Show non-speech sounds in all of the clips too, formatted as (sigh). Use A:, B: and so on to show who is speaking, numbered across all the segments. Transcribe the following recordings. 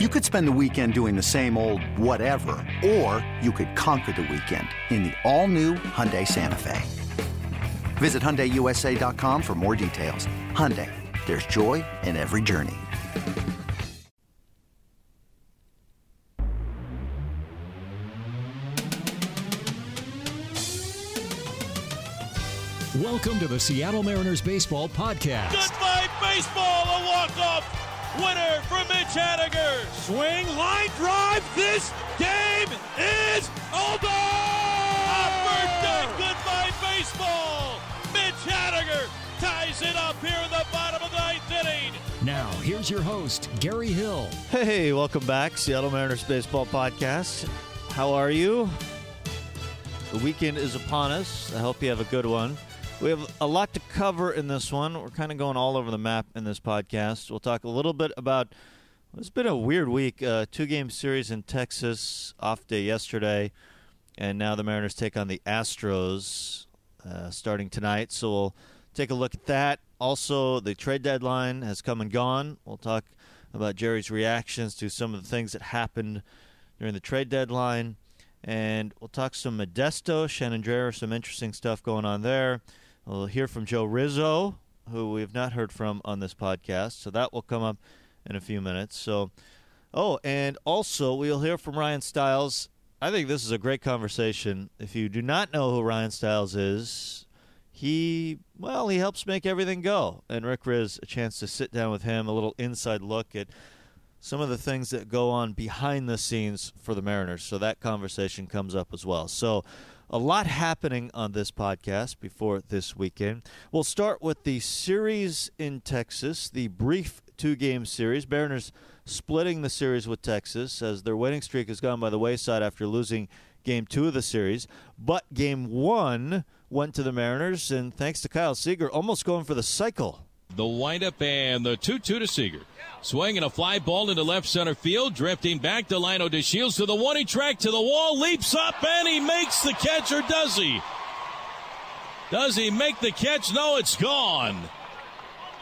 A: You could spend the weekend doing the same old whatever, or you could conquer the weekend in the all-new Hyundai Santa Fe. Visit HyundaiUSA.com for more details. Hyundai, there's joy in every journey.
B: Welcome to the Seattle Mariners Baseball Podcast.
C: Goodbye, baseball, a walk-off winner for Mitch Haniger. Swing, line drive, this game is over! A birthday goodbye, baseball! Mitch Haniger ties it up here in the bottom of the ninth inning.
B: Now, here's your host, Gary Hill.
D: Hey, welcome back, Seattle Mariners Baseball Podcast. How are you? The weekend is upon us. I hope you have a good one. We have a lot to cover in this one. We're kind of going all over the map in this podcast. We'll talk a little bit about. It's been a weird week. Uh, two game series in Texas, off day yesterday, and now the Mariners take on the Astros uh, starting tonight. So we'll take a look at that. Also, the trade deadline has come and gone. We'll talk about Jerry's reactions to some of the things that happened during the trade deadline. And we'll talk some Modesto, Drayer, some interesting stuff going on there. We'll hear from Joe Rizzo, who we have not heard from on this podcast. So that will come up in a few minutes. So, oh, and also we'll hear from Ryan Stiles. I think this is a great conversation. If you do not know who Ryan Stiles is, he well, he helps make everything go. And Rick Rizzs, a chance to sit down with him, a little inside look at some of the things that go on behind the scenes for the Mariners. So that conversation comes up as well. So a lot happening on this podcast before this weekend. We'll start with the series in Texas, the brief two game series. Mariners splitting the series with Texas as their winning streak has gone by the wayside after losing game two of the series. But game one went to the Mariners, and thanks to Kyle Seager, almost going for the cycle.
C: The windup and the 2 2 to Seager. Swinging a fly ball into left center field, drifting back to Lino DeShields to the one he track to the wall, leaps up and he makes the catch, or does he? Does he make the catch? No, it's gone.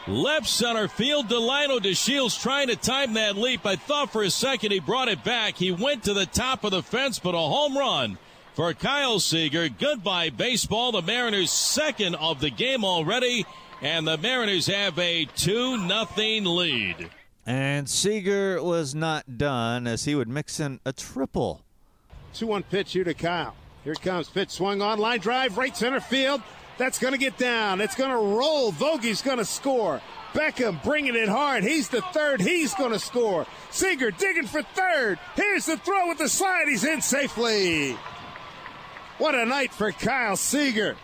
C: Left center field, Delino DeShields trying to time that leap. I thought for a second he brought it back. He went to the top of the fence, but a home run for Kyle Seager. Goodbye, baseball. The Mariners' second of the game already, and the Mariners have a 2 nothing lead.
D: And Seager was not done as he would mix in a triple.
E: 2 1 pitch here to Kyle. Here comes pitch swung on line drive right center field. That's going to get down. It's going to roll. Vogel's going to score. Beckham bringing it hard. He's the third. He's going to score. Seager digging for third. Here's the throw with the slide. He's in safely. What a night for Kyle Seager.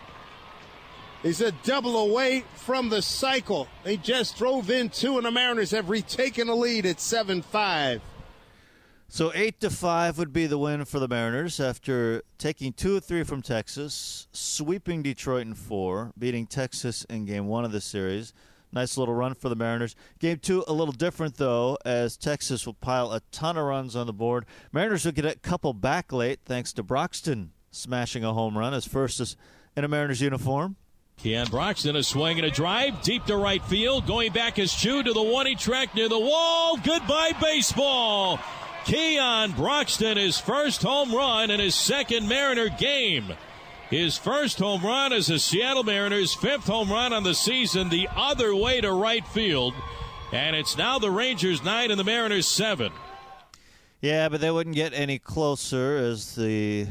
E: He's a double away from the cycle. They just drove in two, and the Mariners have retaken the lead at 7 5.
D: So eight to five would be the win for the Mariners after taking two or three from Texas, sweeping Detroit in four, beating Texas in game one of the series. Nice little run for the Mariners. Game two, a little different though, as Texas will pile a ton of runs on the board. Mariners will get a couple back late thanks to Broxton smashing a home run, his first in a Mariners uniform.
C: Keon Broxton a swing and a drive deep to right field. Going back is Choo to the one he tracked near the wall. Goodbye, baseball. Keon Broxton, his first home run in his second Mariner game. His first home run as a Seattle Mariners' fifth home run on the season, the other way to right field. And it's now the Rangers nine and the Mariners seven.
D: Yeah, but they wouldn't get any closer as the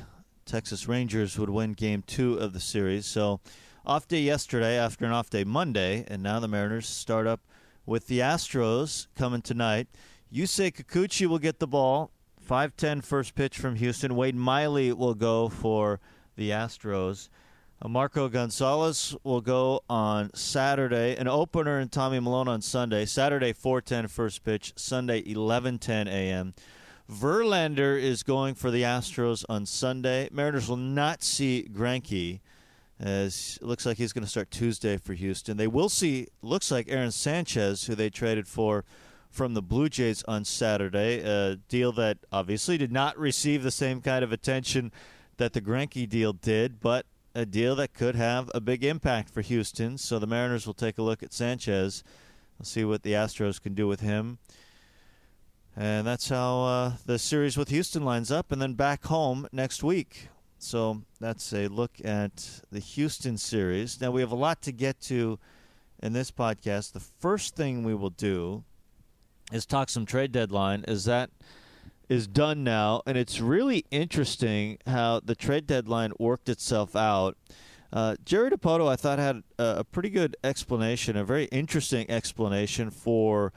D: Texas Rangers would win game two of the series. So, off day yesterday after an off day Monday, and now the Mariners start up with the Astros coming tonight. Yusei Kikuchi will get the ball. 5'10 first pitch from Houston. Wade Miley will go for the Astros. Uh, Marco Gonzalez will go on Saturday. An opener and Tommy Milone on Sunday. Saturday 4:10 first pitch. Sunday 11:10 a.m. Verlander is going for the Astros on Sunday. Mariners will not see Greinke as looks like he's going to start Tuesday for Houston. They will see looks like Aaron Sanchez, who they traded for from the Blue Jays on Saturday, a deal that obviously did not receive the same kind of attention that the Greinke deal did, but a deal that could have a big impact for Houston. So the Mariners will take a look at Sanchez. We'll see what the Astros can do with him. And that's how uh, the series with Houston lines up, and then back home next week. So that's a look at the Houston series. Now we have a lot to get to in this podcast. The first thing we will do is talk some trade deadline. Is that is done now, and it's really interesting how the trade deadline worked itself out. Uh, Jerry Dipoto, I thought, had a, a, pretty good explanation, a very interesting explanation for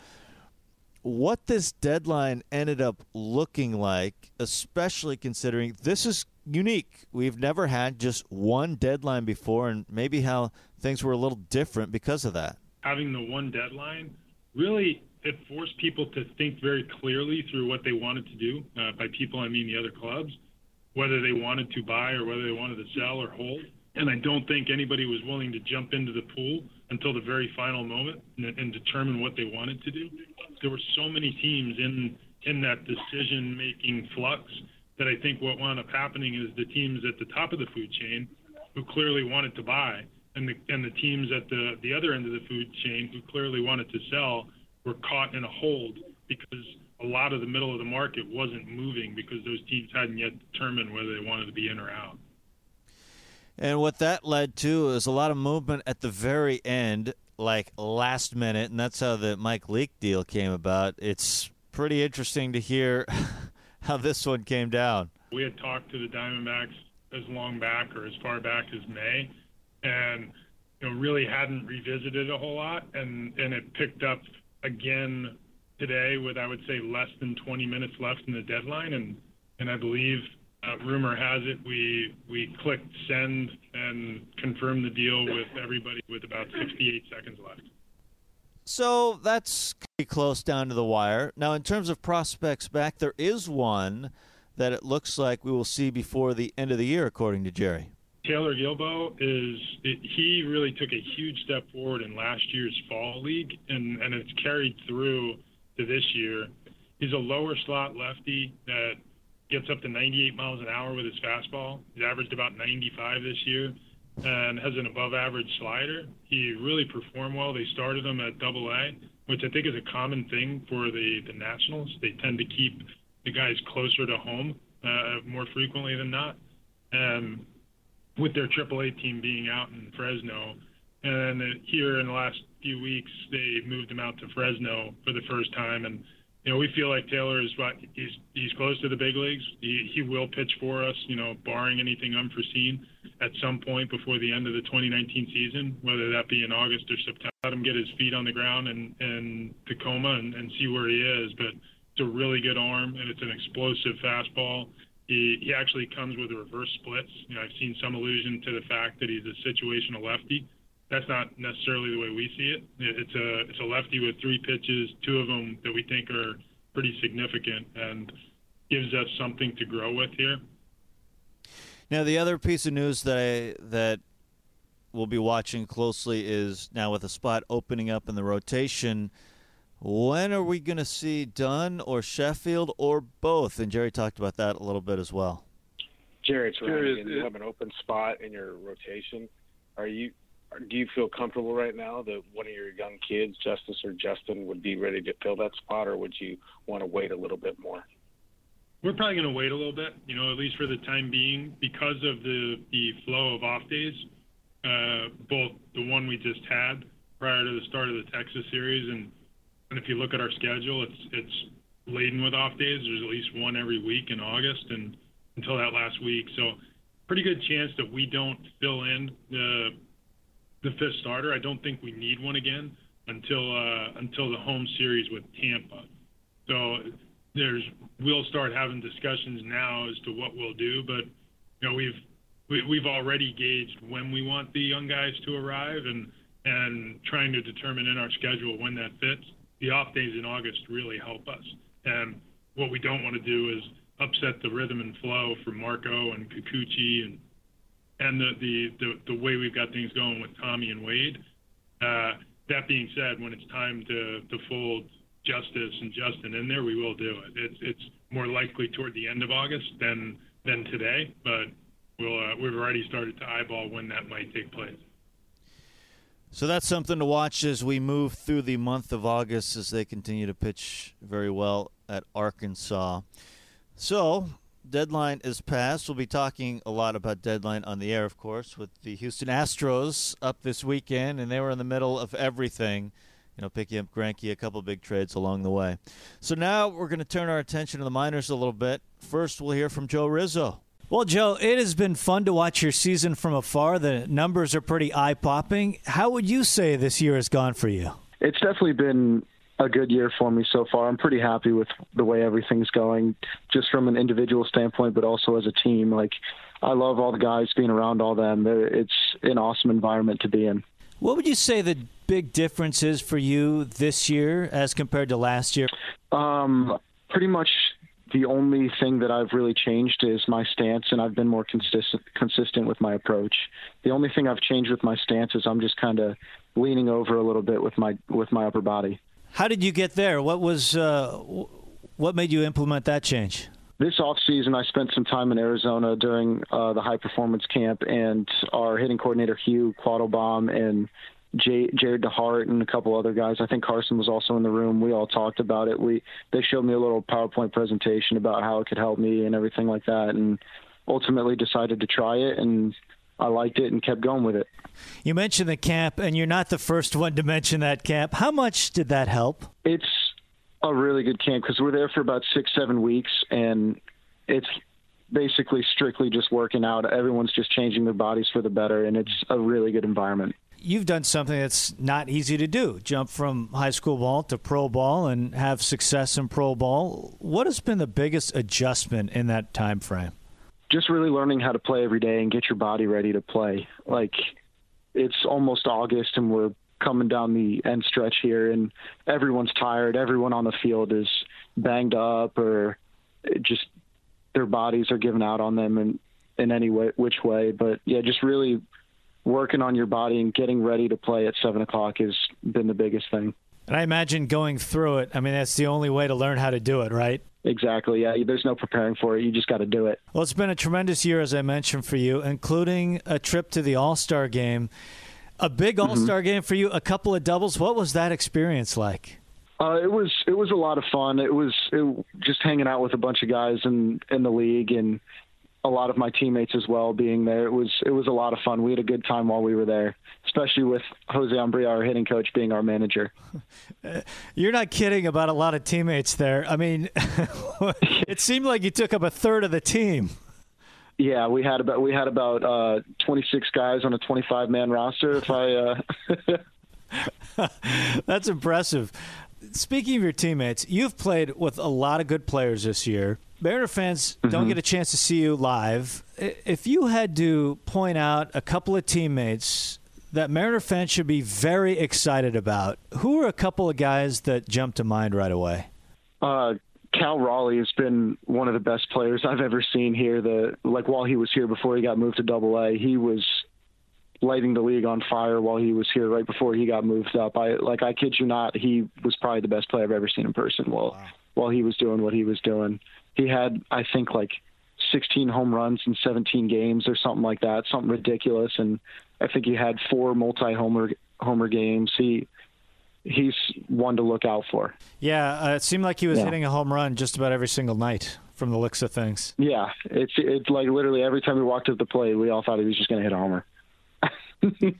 D: what this deadline ended up looking like, especially considering this is unique. We've never had just one deadline before, and maybe how things were a little different because of that.
F: Having the one deadline really it forced people to think very clearly through what they wanted to do. Uh, by people, I mean the other clubs, whether they wanted to buy or whether they wanted to sell or hold. And I don't think anybody was willing to jump into the pool until the very final moment and, and determine what they wanted to do. There were so many teams in in that decision-making flux that I think what wound up happening is the teams at the top of the food chain who clearly wanted to buy, and the and the teams at the the other end of the food chain who clearly wanted to sell were caught in a hold because a lot of the middle of the market wasn't moving because those teams hadn't yet determined whether they wanted to be in or out.
D: And what that led to is a lot of movement at the very end, like last minute, and that's how the Mike Leake deal came about. It's pretty interesting to hear (laughs) how this one came down.
F: We had talked to the Diamondbacks as long back or as far back as May, and you know really hadn't revisited a whole lot, and and it picked up again today with I would say less than 20 minutes left in the deadline, and and I believe uh, rumor has it we we clicked send and confirmed the deal with everybody with about 68 seconds left.
D: So that's pretty close down to the wire. Now, in terms of prospects back, there is one that it looks like we will see before the end of the year, according to Jerry.
F: Taylor Guilbeau is he really took a huge step forward in last year's fall league, and and it's carried through to this year. He's a lower slot lefty that gets up to 98 miles an hour with his fastball. He's averaged about 95 this year, and has an above-average slider. He really performed well. They started him at Double A, which I think is a common thing for the the Nationals. They tend to keep the guys closer to home uh, more frequently than not. Um, with their AAA team being out in Fresno. And here in the last few weeks, they moved him out to Fresno for the first time. And, you know, we feel like Taylor is he's he's close to the big leagues. He, he will pitch for us, you know, barring anything unforeseen at some point before the end of the 2019 season, whether that be in August or September. Let him get his feet on the ground in, in Tacoma and, and see where he is. But it's a really good arm, and it's an explosive fastball. He, he actually comes with a reverse splits. You know, I've seen some allusion to the fact that he's a situational lefty. That's not necessarily the way we see it. It's a it's a lefty with three pitches, two of them that we think are pretty significant, and gives us something to grow with here.
D: Now, the other piece of news that I, that we'll be watching closely is now with a spot opening up in the rotation when are we going to see Dunn or Sheffield or both? And Jerry talked about that a little bit as well.
G: Jerry, it's Jerry, and you have an open spot in your rotation. Are you? Do you feel comfortable right now that one of your young kids, Justus or Justin, would be ready to fill that spot, or would you want to wait a little bit more?
F: We're probably going to wait a little bit, you know, at least for the time being, because of the the flow of off days. Uh, both the one we just had prior to the start of the Texas series and and if you look at our schedule, it's it's laden with off days. There's at least one every week in August, and until that last week, so pretty good chance that we don't fill in the the fifth starter. I don't think we need one again until uh, until the home series with Tampa. So there's we'll start having discussions now as to what we'll do, but you know we've we, have we have already gauged when we want the young guys to arrive and and trying to determine in our schedule when that fits the off days in August really help us. And what we don't want to do is upset the rhythm and flow for Marco and Kikuchi and and the the the, the way we've got things going with Tommy and Wade. Uh, that being said, when it's time to to fold Justus and Justin in there, we will do it. It's it's more likely toward the end of August than than today, but we'll uh, we've already started to eyeball when that might take place.
D: So that's something to watch as we move through the month of August as they continue to pitch very well. at Arkansas. So, deadline is passed. We'll be talking a lot about deadline on the air, of course, with the Houston Astros up this weekend, and they were in the middle of everything. You know, picking up Greinke, a couple big trades along the way. So now we're going to turn our attention to the minors a little bit. First, we'll hear from Joe Rizzo.
H: Well, Joe, it has been fun to watch your season from afar. The numbers are pretty eye popping. How would you say this year has gone for you?
I: It's definitely been a good year for me so far. I'm pretty happy with the way everything's going, just from an individual standpoint, but also as a team. Like, I love all the guys being around all them. It's an awesome environment to be in.
H: What would you say the big difference is for you this year as compared to last year?
I: Um, pretty much the only thing that I've really changed is my stance, and I've been more consistent consistent with my approach. The only thing I've changed with my stance is I'm just kind of leaning over a little bit with my with my upper body.
H: How did you get there? What was uh, what made you implement that change?
I: This off season, I spent some time in Arizona during uh, the high performance camp, and our hitting coordinator Hugh Quattlebaum and J- Jarret DeHart and a couple other guys. I think Carson was also in the room. We all talked about it. We they showed me a little PowerPoint presentation about how it could help me and everything like that, and ultimately decided to try it and. I liked it and kept going with it.
H: You mentioned the camp, and you're not the first one to mention that camp. How much did that help?
I: It's a really good camp because we're there for about six, seven weeks, and it's basically strictly just working out. Everyone's just changing their bodies for the better, and it's a really good environment
H: you've done something that's not easy to do jump from high school ball to pro ball and have success in pro ball what has been the biggest adjustment in that time frame
I: just really learning how to play every day and get your body ready to play like it's almost august and we're coming down the end stretch here and everyone's tired everyone on the field is banged up or just their bodies are giving out on them in in any way which way but yeah just really working on your body and getting ready to play at seven o'clock has been the biggest thing.
H: And I imagine going through it, I mean, that's the only way to learn how to do it, right?
I: Exactly. Yeah. There's no preparing for it. You just got to do it.
H: Well, it's been a tremendous year, as I mentioned, for you, including a trip to the All Star game. A big All Star mm-hmm. game for you, a couple of doubles. What was that experience like?
I: Uh, it was it was a lot of fun. It was it, just hanging out with a bunch of guys in in the league and a lot of my teammates as well being there. It was it was a lot of fun. We had a good time while we were there, especially with Jose Umbria, our hitting coach, being our manager. (laughs)
H: You're not kidding about a lot of teammates there. I mean, (laughs) it seemed like you took up a third of the team.
I: Yeah, we had about we had about uh, 26 guys on a 25 man roster. If I,
H: uh... (laughs) that's impressive. Speaking of your teammates, you've played with a lot of good players this year. Mariner fans mm-hmm. don't get a chance to see you live. If you had to point out a couple of teammates that Mariner fans should be very excited about, who are a couple of guys that jump to mind right away?
I: Uh, Cal Raleigh has been one of the best players I've ever seen here. The like while he was here before he got moved to Double A, he was lighting the league on fire while he was here right before he got moved up. I like I kid you not, he was probably the best player I've ever seen in person while wow. while he was doing what he was doing he had I think like 16 home runs in 17 games or something like that, something ridiculous. And I think he had four multi homer homer games. He he's one to look out for.
H: Yeah, uh, it seemed like he was yeah. hitting a home run just about every single night from the looks of things.
I: Yeah, it's it's like literally every time he walked up the plate, we all thought he was just going to hit a homer. (laughs)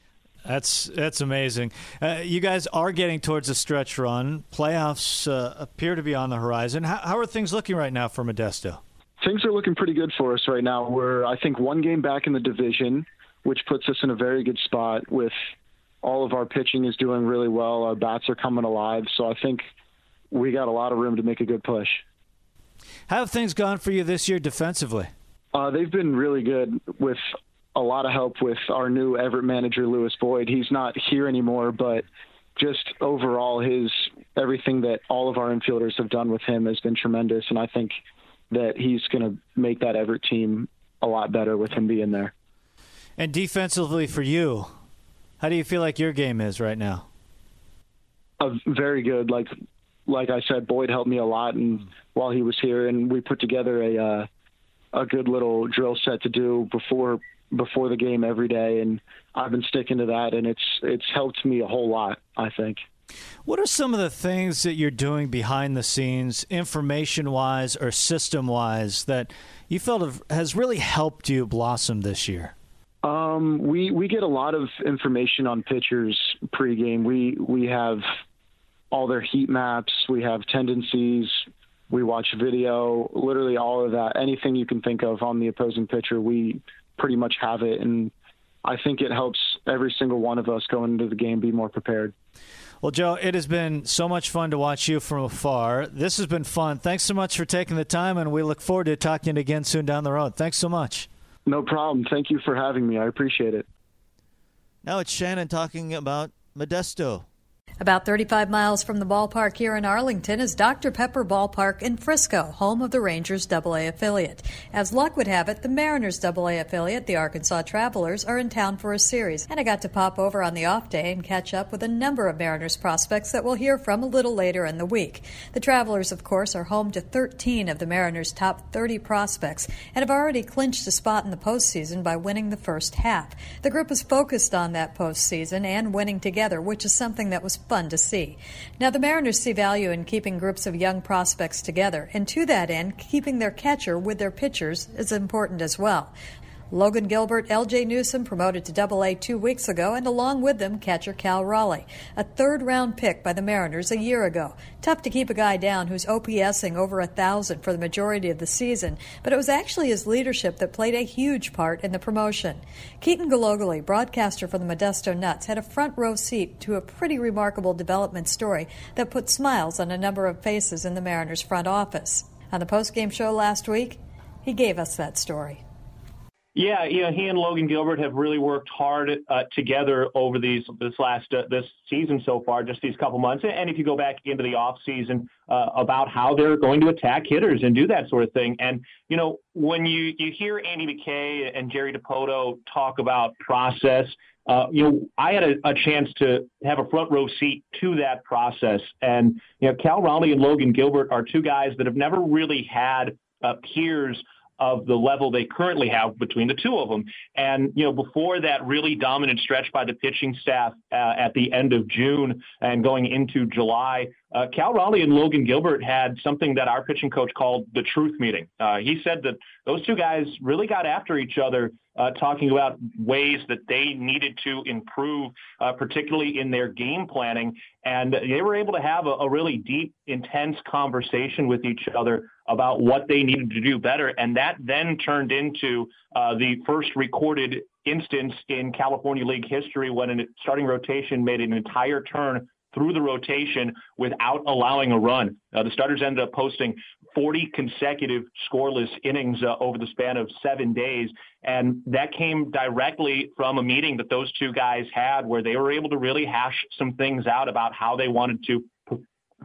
H: That's that's amazing. Uh, you guys are getting towards a stretch run. Playoffs uh, appear to be on the horizon. How, how, are things looking right now for Modesto?
I: Things are looking pretty good for us right now. We're I think one game back in the division, which puts us in a very good spot. With all of our pitching is doing really well. Our bats are coming alive. So I think we got a lot of room to make a good push.
H: How have things gone for you this year defensively?
I: Uh, they've been really good with a lot of help with our new Everett manager, Louis Boyd. He's not here anymore, but just overall, his everything that all of our infielders have done with him has been tremendous, and I think that he's going to make that Everett team a lot better with him being there.
H: And defensively for you, how do you feel like your game is right now?
I: Uh, very good. Like like I said, Boyd helped me a lot, and while he was here, and we put together a uh, a good little drill set to do before before the game every day, and I've been sticking to that, and it's it's helped me a whole lot. I think.
H: What are some of the things that you're doing behind the scenes, information wise or system wise, that you felt has really helped you blossom this year?
I: Um, we we get a lot of information on pitchers pregame. We we have all their heat maps. We have tendencies. We watch video. Literally all of that. Anything you can think of on the opposing pitcher, we pretty much have it. And I think it helps every single one of us going into the game be more prepared.
H: Well, Joe, it has been so much fun to watch you from afar. This has been fun. Thanks so much for taking the time, and we look forward to talking again soon down the road. Thanks so much.
I: No problem. Thank you for having me. I appreciate it.
D: Now it's Shannon talking about Modesto.
J: About 35 miles from the ballpark here in Arlington is Dr. Pepper Ballpark in Frisco, home of the Rangers AA affiliate. As luck would have it, the Mariners AA affiliate, the Arkansas Travelers, are in town for a series, and I got to pop over on the off day and catch up with a number of Mariners prospects that we'll hear from a little later in the week. The Travelers, of course, are home to 13 of the Mariners' top 30 prospects and have already clinched a spot in the postseason by winning the first half. The group is focused on that postseason and winning together, which is something that was fun to see. Now, the Mariners see value in keeping groups of young prospects together, and to that end, keeping their catcher with their pitchers is important as well. Logan Gilbert, LJ Newsome promoted to Double A two weeks ago, and along with them, catcher Cal Raleigh, a third round pick by the Mariners a year ago. Tough to keep a guy down who's OPSing over a thousand for the majority of the season, but it was actually his leadership that played a huge part in the promotion. Keaton Gillogly, broadcaster for the Modesto Nuts, had a front row seat to a pretty remarkable development story that put smiles on a number of faces in the Mariners front office. On the postgame show last week, he gave us that story.
K: Yeah, you know, he and Logan Gilbert have really worked hard uh, together over these this last uh, this season so far, just these couple months. And if you go back into the off season, uh, about how they're going to attack hitters and do that sort of thing. And you know, when you you hear Andy McKay and Jerry Dipoto talk about process, uh, you know, I had a, a, chance to have a front row seat to that process. And you know, Cal Raleigh and Logan Gilbert are two guys that have never really had uh, peers of the level they currently have between the two of them. And, you know, before that really dominant stretch by the pitching staff uh, at the end of June and going into July, uh, Cal Raleigh and Logan Gilbert had something that our pitching coach called the truth meeting. Uh, he said that those two guys really got after each other, uh, talking about ways that they needed to improve, uh, particularly in their game planning. And they were able to have a, a really deep, intense conversation with each other about what they needed to do better. And that then turned into uh, the first recorded instance in California League history when a starting rotation made an entire turn through the rotation without allowing a run. Uh, the starters ended up posting 40 consecutive scoreless innings uh, over the span of seven days. And that came directly from a meeting that those two guys had where they were able to really hash some things out about how they wanted to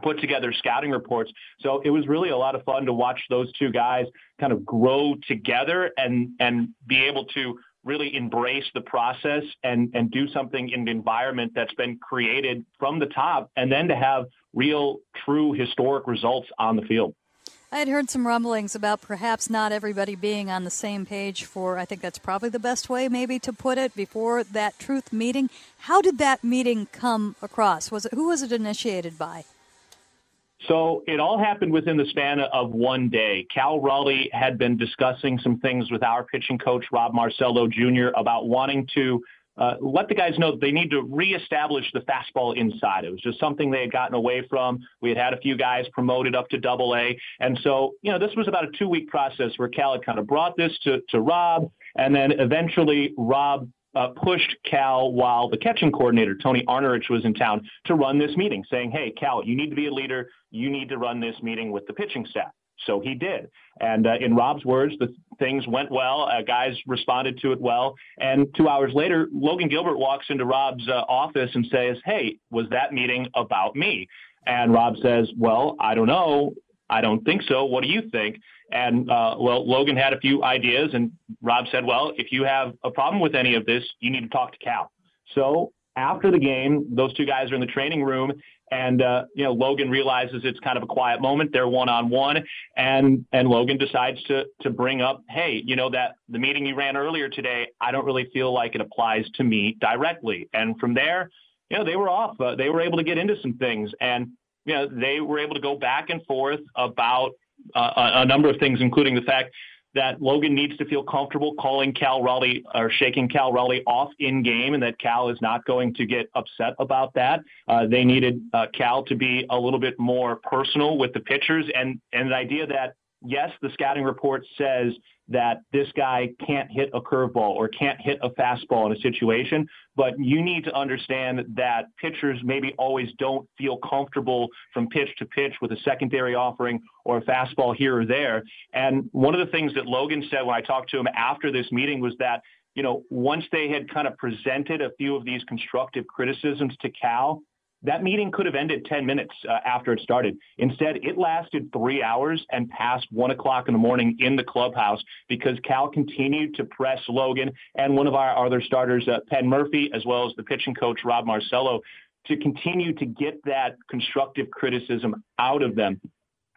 K: put together scouting reports. So it was really a lot of fun to watch those two guys kind of grow together and and be able to really embrace the process and and do something in the environment that's been created from the top and then to have real true historic results on the field.
J: I had heard some rumblings about perhaps not everybody being on the same page for, I think that's probably the best way maybe to put it, before that truth meeting. How did that meeting come across? Was it, who was it initiated by?
K: So it all happened within the span of one day. Cal Raleigh had been discussing some things with our pitching coach, Rob Marcello Jr., about wanting to uh, let the guys know that they need to reestablish the fastball inside. It was just something they had gotten away from. We had had a few guys promoted up to double A. And so, you know, this was about a two week process where Cal had kind of brought this to, to Rob. And then eventually Rob uh, pushed Cal while the catching coordinator, Tony Arnerich, was in town to run this meeting, saying, hey, Cal, you need to be a leader. You need to run this meeting with the pitching staff. So he did. And uh, in Rob's words, the things went well. Uh, guys responded to it well. And two hours later, Logan Gilbert walks into Rob's uh, office and says, hey, was that meeting about me? And Rob says, well, I don't know. I don't think so. What do you think? And uh, well, Logan had a few ideas, and Rob said, well, if you have a problem with any of this, you need to talk to Cal. So after the game, those two guys are in the training room, and uh, you know Logan realizes it's kind of a quiet moment. They're one on one, and and Logan decides to to bring up, hey, you know that the meeting you ran earlier today, I don't really feel like it applies to me directly. And from there, you know, they were off. Uh, they were able to get into some things, and you know, they were able to go back and forth about a, a number of things, including the fact that Logan needs to feel comfortable calling Cal Raleigh or shaking Cal Raleigh off in game, and that Cal is not going to get upset about that. Uh, they needed uh, Cal to be a little bit more personal with the pitchers, and and the idea that yes, the scouting report says that this guy can't hit a curveball or can't hit a fastball in a situation, but you need to understand that pitchers maybe always don't feel comfortable from pitch to pitch with a secondary offering or a fastball here or there. And one of the things that Logan said when I talked to him after this meeting was that, you know, once they had kind of presented a few of these constructive criticisms to Cal, that meeting could have ended 10 minutes uh, after it started. Instead, it lasted three hours and past one o'clock in the morning in the clubhouse because Cal continued to press Logan and one of our other starters, uh, Penn Murphy, as well as the pitching coach, Rob Marcello, to continue to get that constructive criticism out of them.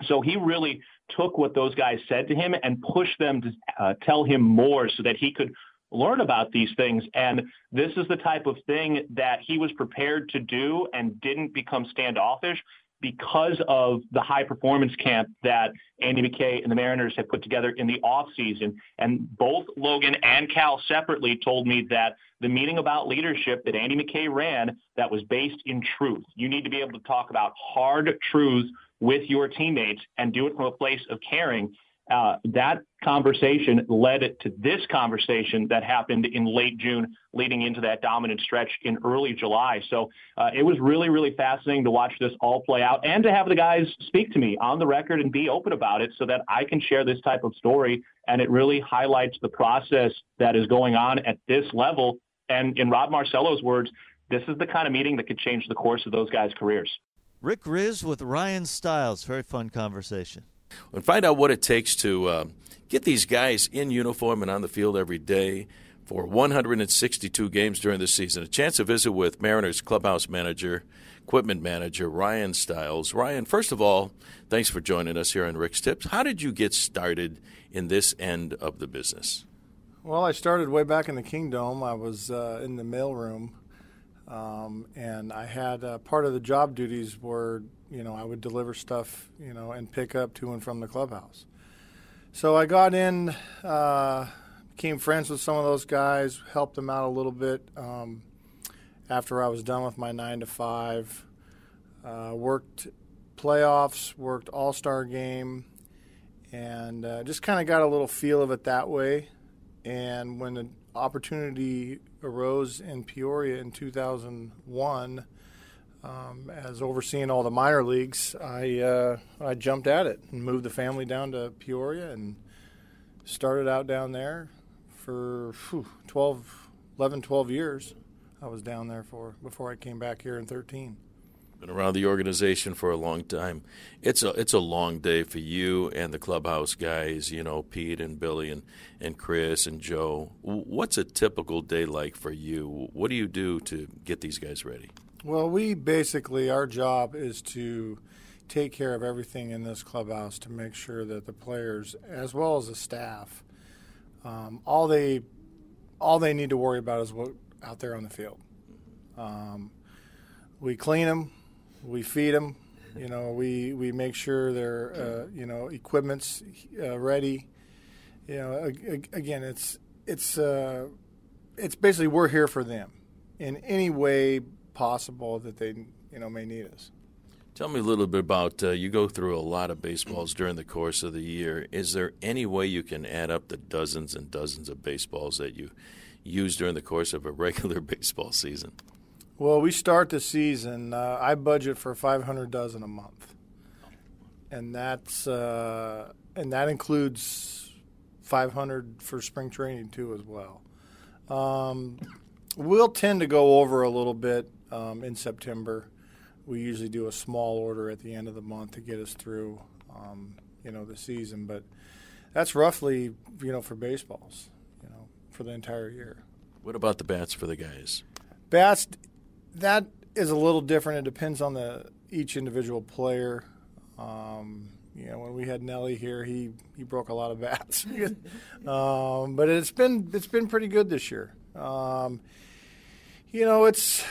K: So he really took what those guys said to him and pushed them to uh, tell him more so that he could learn about these things. And this is the type of thing that he was prepared to do and didn't become standoffish because of the high performance camp that Andy McKay and the Mariners had put together in the offseason. And both Logan and Cal separately told me that the meeting about leadership that Andy McKay ran that was based in truth. You need to be able to talk about hard truths with your teammates and do it from a place of caring uh, that conversation led to this conversation that happened in late June, leading into that dominant stretch in early July. So uh, it was really, really fascinating to watch this all play out and to have the guys speak to me on the record and be open about it so that I can share this type of story. And it really highlights the process that is going on at this level. And in Rob Marcello's words, this is the kind of meeting that could change the course of those guys' careers.
D: Rick Rizzs with Ryan Stiles. Very fun conversation
C: and find out what it takes to uh, get these guys in uniform and on the field every day for 162 games during the season. A chance to visit with Mariners clubhouse manager, equipment manager Ryan Stiles. Ryan, first of all, thanks for joining us here on Rick's Tips. How did you get started in this end of the business?
L: Well, I started way back in the Kingdome. I was uh, in the mailroom, um, and I had uh, part of the job duties were you know, I would deliver stuff, you know, and pick up to and from the clubhouse. So I got in, uh, became friends with some of those guys, helped them out a little bit um, after I was done with my nine to five. Uh, worked playoffs, worked All Star game, and uh, just kind of got a little feel of it that way. And when the opportunity arose in Peoria in 2001 um, as overseeing all the minor leagues, I uh, I jumped at it and moved the family down to Peoria and started out down there for whew, 12, 11, 12 years. I was down there for before I came back here in 13.
C: Been around the organization for a long time. It's a it's a long day for you and the clubhouse guys. You know, Pete and Billy and and Chris and Joe. What's a typical day like for you? What do you do to get these guys ready?
L: Well, we basically, our job is to take care of everything in this clubhouse to make sure that the players, as well as the staff, um, all they all they need to worry about is what out there on the field. Um, we clean them, we feed them, you know, we, we make sure their uh, you know equipment's uh, ready. You know, again, it's it's uh, it's basically we're here for them in any way possible that they you know may need us.
C: Tell me a little bit about uh, you go through a lot of baseballs during the course of the year. Is there any way you can add up the dozens and dozens of baseballs that you use during the course of a (laughs) regular baseball season?
L: Well, we start the season. Uh, I budget for 500 dozen a month, and that's uh, and that includes 500 for spring training too as well. Um, we'll tend to go over a little bit um, in September. We usually do a small order at the end of the month to get us through, um, you know, the season. But that's roughly, you know, for baseballs, you know, for the entire year.
C: What about the bats for the guys?
L: Bats, that is a little different. It depends on the each individual player. Um, you know, when we had Nelly here, he, he broke a lot of bats. (laughs) um, but it's been it's been pretty good this year. Um, you know, it's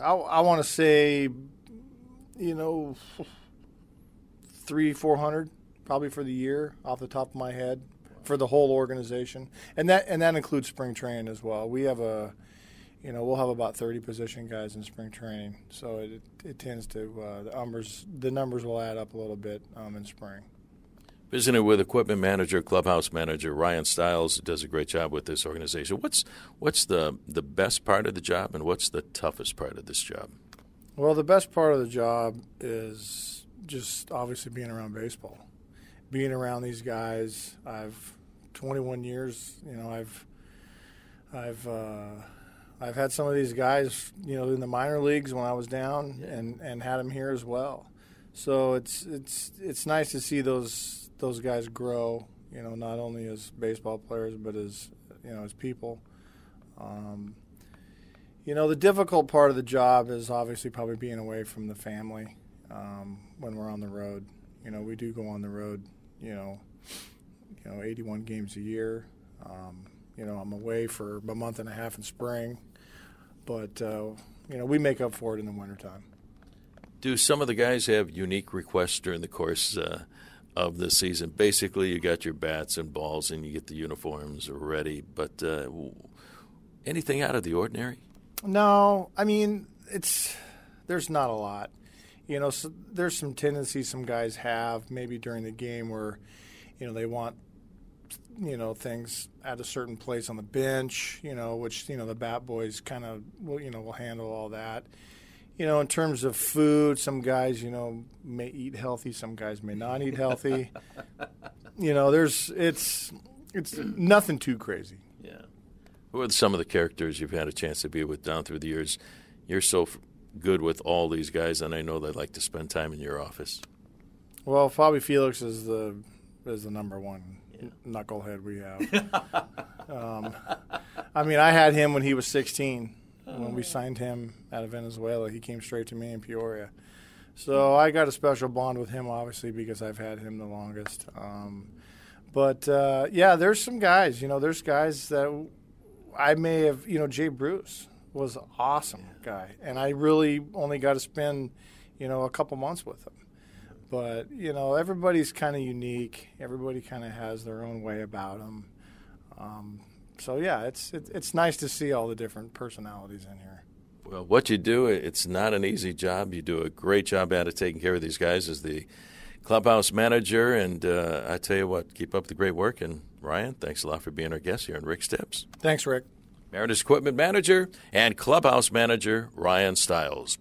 L: I, I want to say, you know, three, four hundred probably for the year off the top of my head for the whole organization, and that and that includes spring training as well. We have a, you know, we'll have about thirty position guys in spring training, so it it tends to uh, the numbers the numbers will add up a little bit um, in spring.
C: Visiting with equipment manager, clubhouse manager Ryan Stiles does a great job with this organization. What's what's the the best part of the job, and what's the toughest part of this job?
L: Well, the best part of the job is just obviously being around baseball, being around these guys. I've 21 years. You know, I've I've uh, I've had some of these guys, you know, in the minor leagues when I was down, and and had them here as well. So it's it's it's nice to see those those guys grow. You know, not only as baseball players, but as you know, as people. Um, you know, the difficult part of the job is obviously probably being away from the family um, when we're on the road. You know, we do go on the road. You know, you know, 81 games a year. Um, you know, I'm away for a month and a half in spring, but uh, you know, we make up for it in the wintertime.
C: Do some of the guys have unique requests during the course uh, of the season. Basically, you got your bats and balls, and you get the uniforms ready. But uh, anything out of the ordinary?
L: No, I mean it's there's not a lot. You know, so there's some tendencies some guys have maybe during the game where, you know, they want, you know, things at a certain place on the bench. You know, which you know the bat boys kind of will you know will handle all that you know, in terms of food, some guys, you know, may eat healthy, some guys may not eat healthy. (laughs) you know, there's it's it's nothing too crazy.
C: Yeah. Who are some of the characters you've had a chance to be with down through the years? You're so good with all these guys, and I know they like to spend time in your office.
L: Well, Fabi Felix is the is the number one yeah. knucklehead we have. (laughs) um, I mean, I had him when he was 16 when we signed him out of Venezuela, he came straight to me in Peoria. So I got a special bond with him, obviously, because I've had him the longest. Um, but uh, yeah, there's some guys. You know, there's guys that I may have. You know, Jay Bruce was an awesome guy, and I really only got to spend, you know, a couple months with him. But you know, everybody's kind of unique. Everybody kind of has their own way about them. Um, so yeah, it's it, it's nice to see all the different personalities in here.
C: Well, what you do, it's not an easy job. You do a great job at it, taking care of these guys as the clubhouse manager. And uh, I tell you what, keep up the great work. And Ryan, thanks a lot for being our guest here on Rick Tips.
L: Thanks, Rick.
C: Mariners equipment manager and clubhouse manager Ryan Stiles.